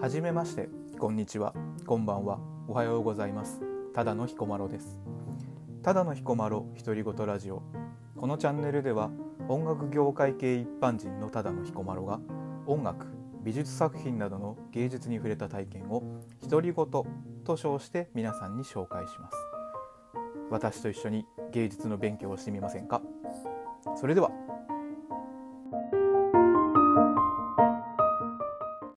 はじめまして。こんにちは。こんばんは。おはようございます。ただの彦摩呂です。ただの彦摩呂独り言ラジオ。このチャンネルでは音楽業界系一般人のただの彦摩呂が音楽美術作品などの芸術に触れた体験を独り言と称して皆さんに紹介します。私と一緒に芸術の勉強をしてみませんか？それでは